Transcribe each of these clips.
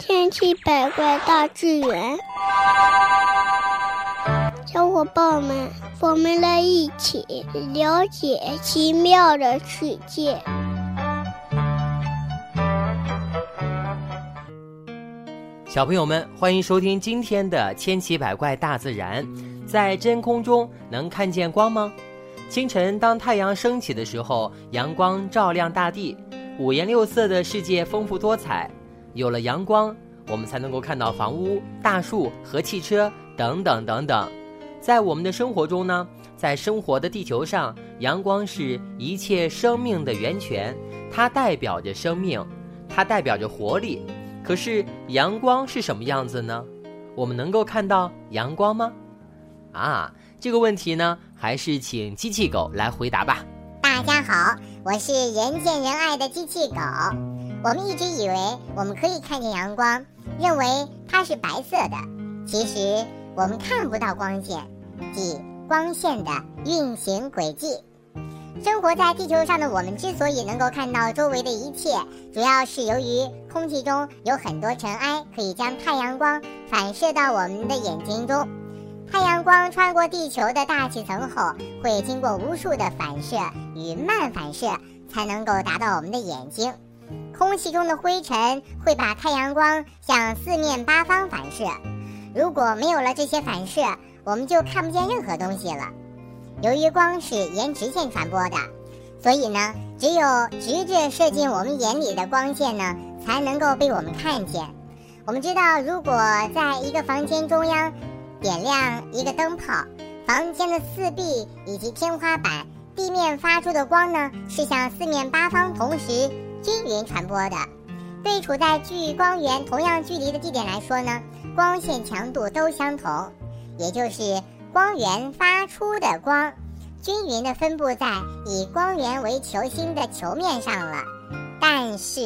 千奇百怪大自然，小伙伴们，我们来一起了解奇妙的世界。小朋友们，欢迎收听今天的《千奇百怪大自然》。在真空中能看见光吗？清晨，当太阳升起的时候，阳光照亮大地，五颜六色的世界丰富多彩。有了阳光，我们才能够看到房屋、大树和汽车等等等等。在我们的生活中呢，在生活的地球上，阳光是一切生命的源泉，它代表着生命，它代表着活力。可是阳光是什么样子呢？我们能够看到阳光吗？啊，这个问题呢，还是请机器狗来回答吧。大家好，我是人见人爱的机器狗。我们一直以为我们可以看见阳光，认为它是白色的。其实我们看不到光线，即光线的运行轨迹。生活在地球上的我们之所以能够看到周围的一切，主要是由于空气中有很多尘埃可以将太阳光反射到我们的眼睛中。太阳光穿过地球的大气层后，会经过无数的反射与慢反射，才能够达到我们的眼睛。空气中的灰尘会把太阳光向四面八方反射，如果没有了这些反射，我们就看不见任何东西了。由于光是沿直线传播的，所以呢，只有直着射进我们眼里的光线呢，才能够被我们看见。我们知道，如果在一个房间中央点亮一个灯泡，房间的四壁以及天花板、地面发出的光呢，是向四面八方同时。均匀传播的，对处在距光源同样距离的地点来说呢，光线强度都相同，也就是光源发出的光均匀的分布在以光源为球心的球面上了。但是，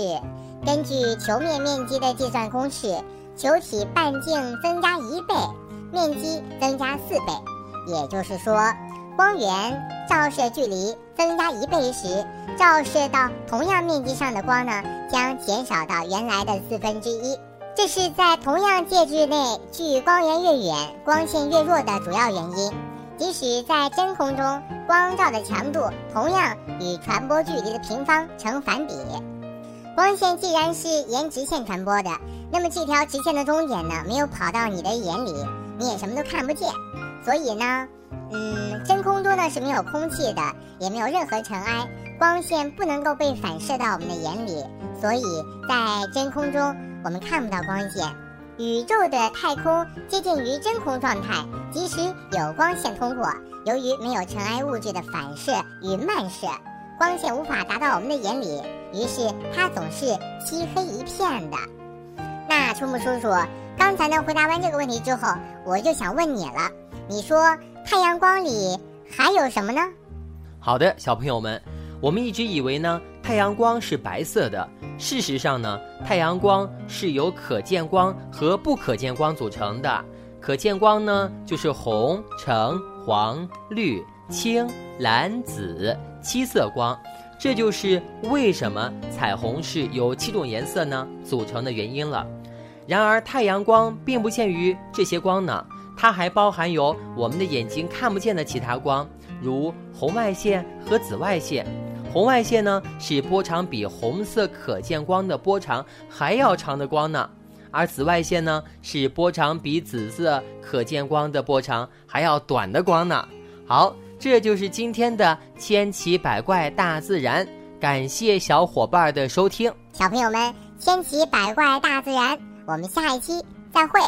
根据球面面积的计算公式，球体半径增加一倍，面积增加四倍，也就是说。光源照射距离增加一倍时，照射到同样面积上的光呢，将减少到原来的四分之一。这是在同样介质内，距光源越远，光线越弱的主要原因。即使在真空中，光照的强度同样与传播距离的平方成反比。光线既然是沿直线传播的，那么这条直线的终点呢，没有跑到你的眼里，你也什么都看不见。所以呢。嗯，真空中呢是没有空气的，也没有任何尘埃，光线不能够被反射到我们的眼里，所以在真空中我们看不到光线。宇宙的太空接近于真空状态，即使有光线通过，由于没有尘埃物质的反射与漫射，光线无法达到我们的眼里，于是它总是漆黑一片的。那春木叔叔，刚才呢回答完这个问题之后，我就想问你了，你说。太阳光里还有什么呢？好的，小朋友们，我们一直以为呢，太阳光是白色的。事实上呢，太阳光是由可见光和不可见光组成的。可见光呢，就是红、橙、黄、绿、青、蓝、紫七色光。这就是为什么彩虹是由七种颜色呢组成的原因了。然而，太阳光并不限于这些光呢。它还包含有我们的眼睛看不见的其他光，如红外线和紫外线。红外线呢是波长比红色可见光的波长还要长的光呢，而紫外线呢是波长比紫色可见光的波长还要短的光呢。好，这就是今天的千奇百怪大自然，感谢小伙伴的收听。小朋友们，千奇百怪大自然，我们下一期再会。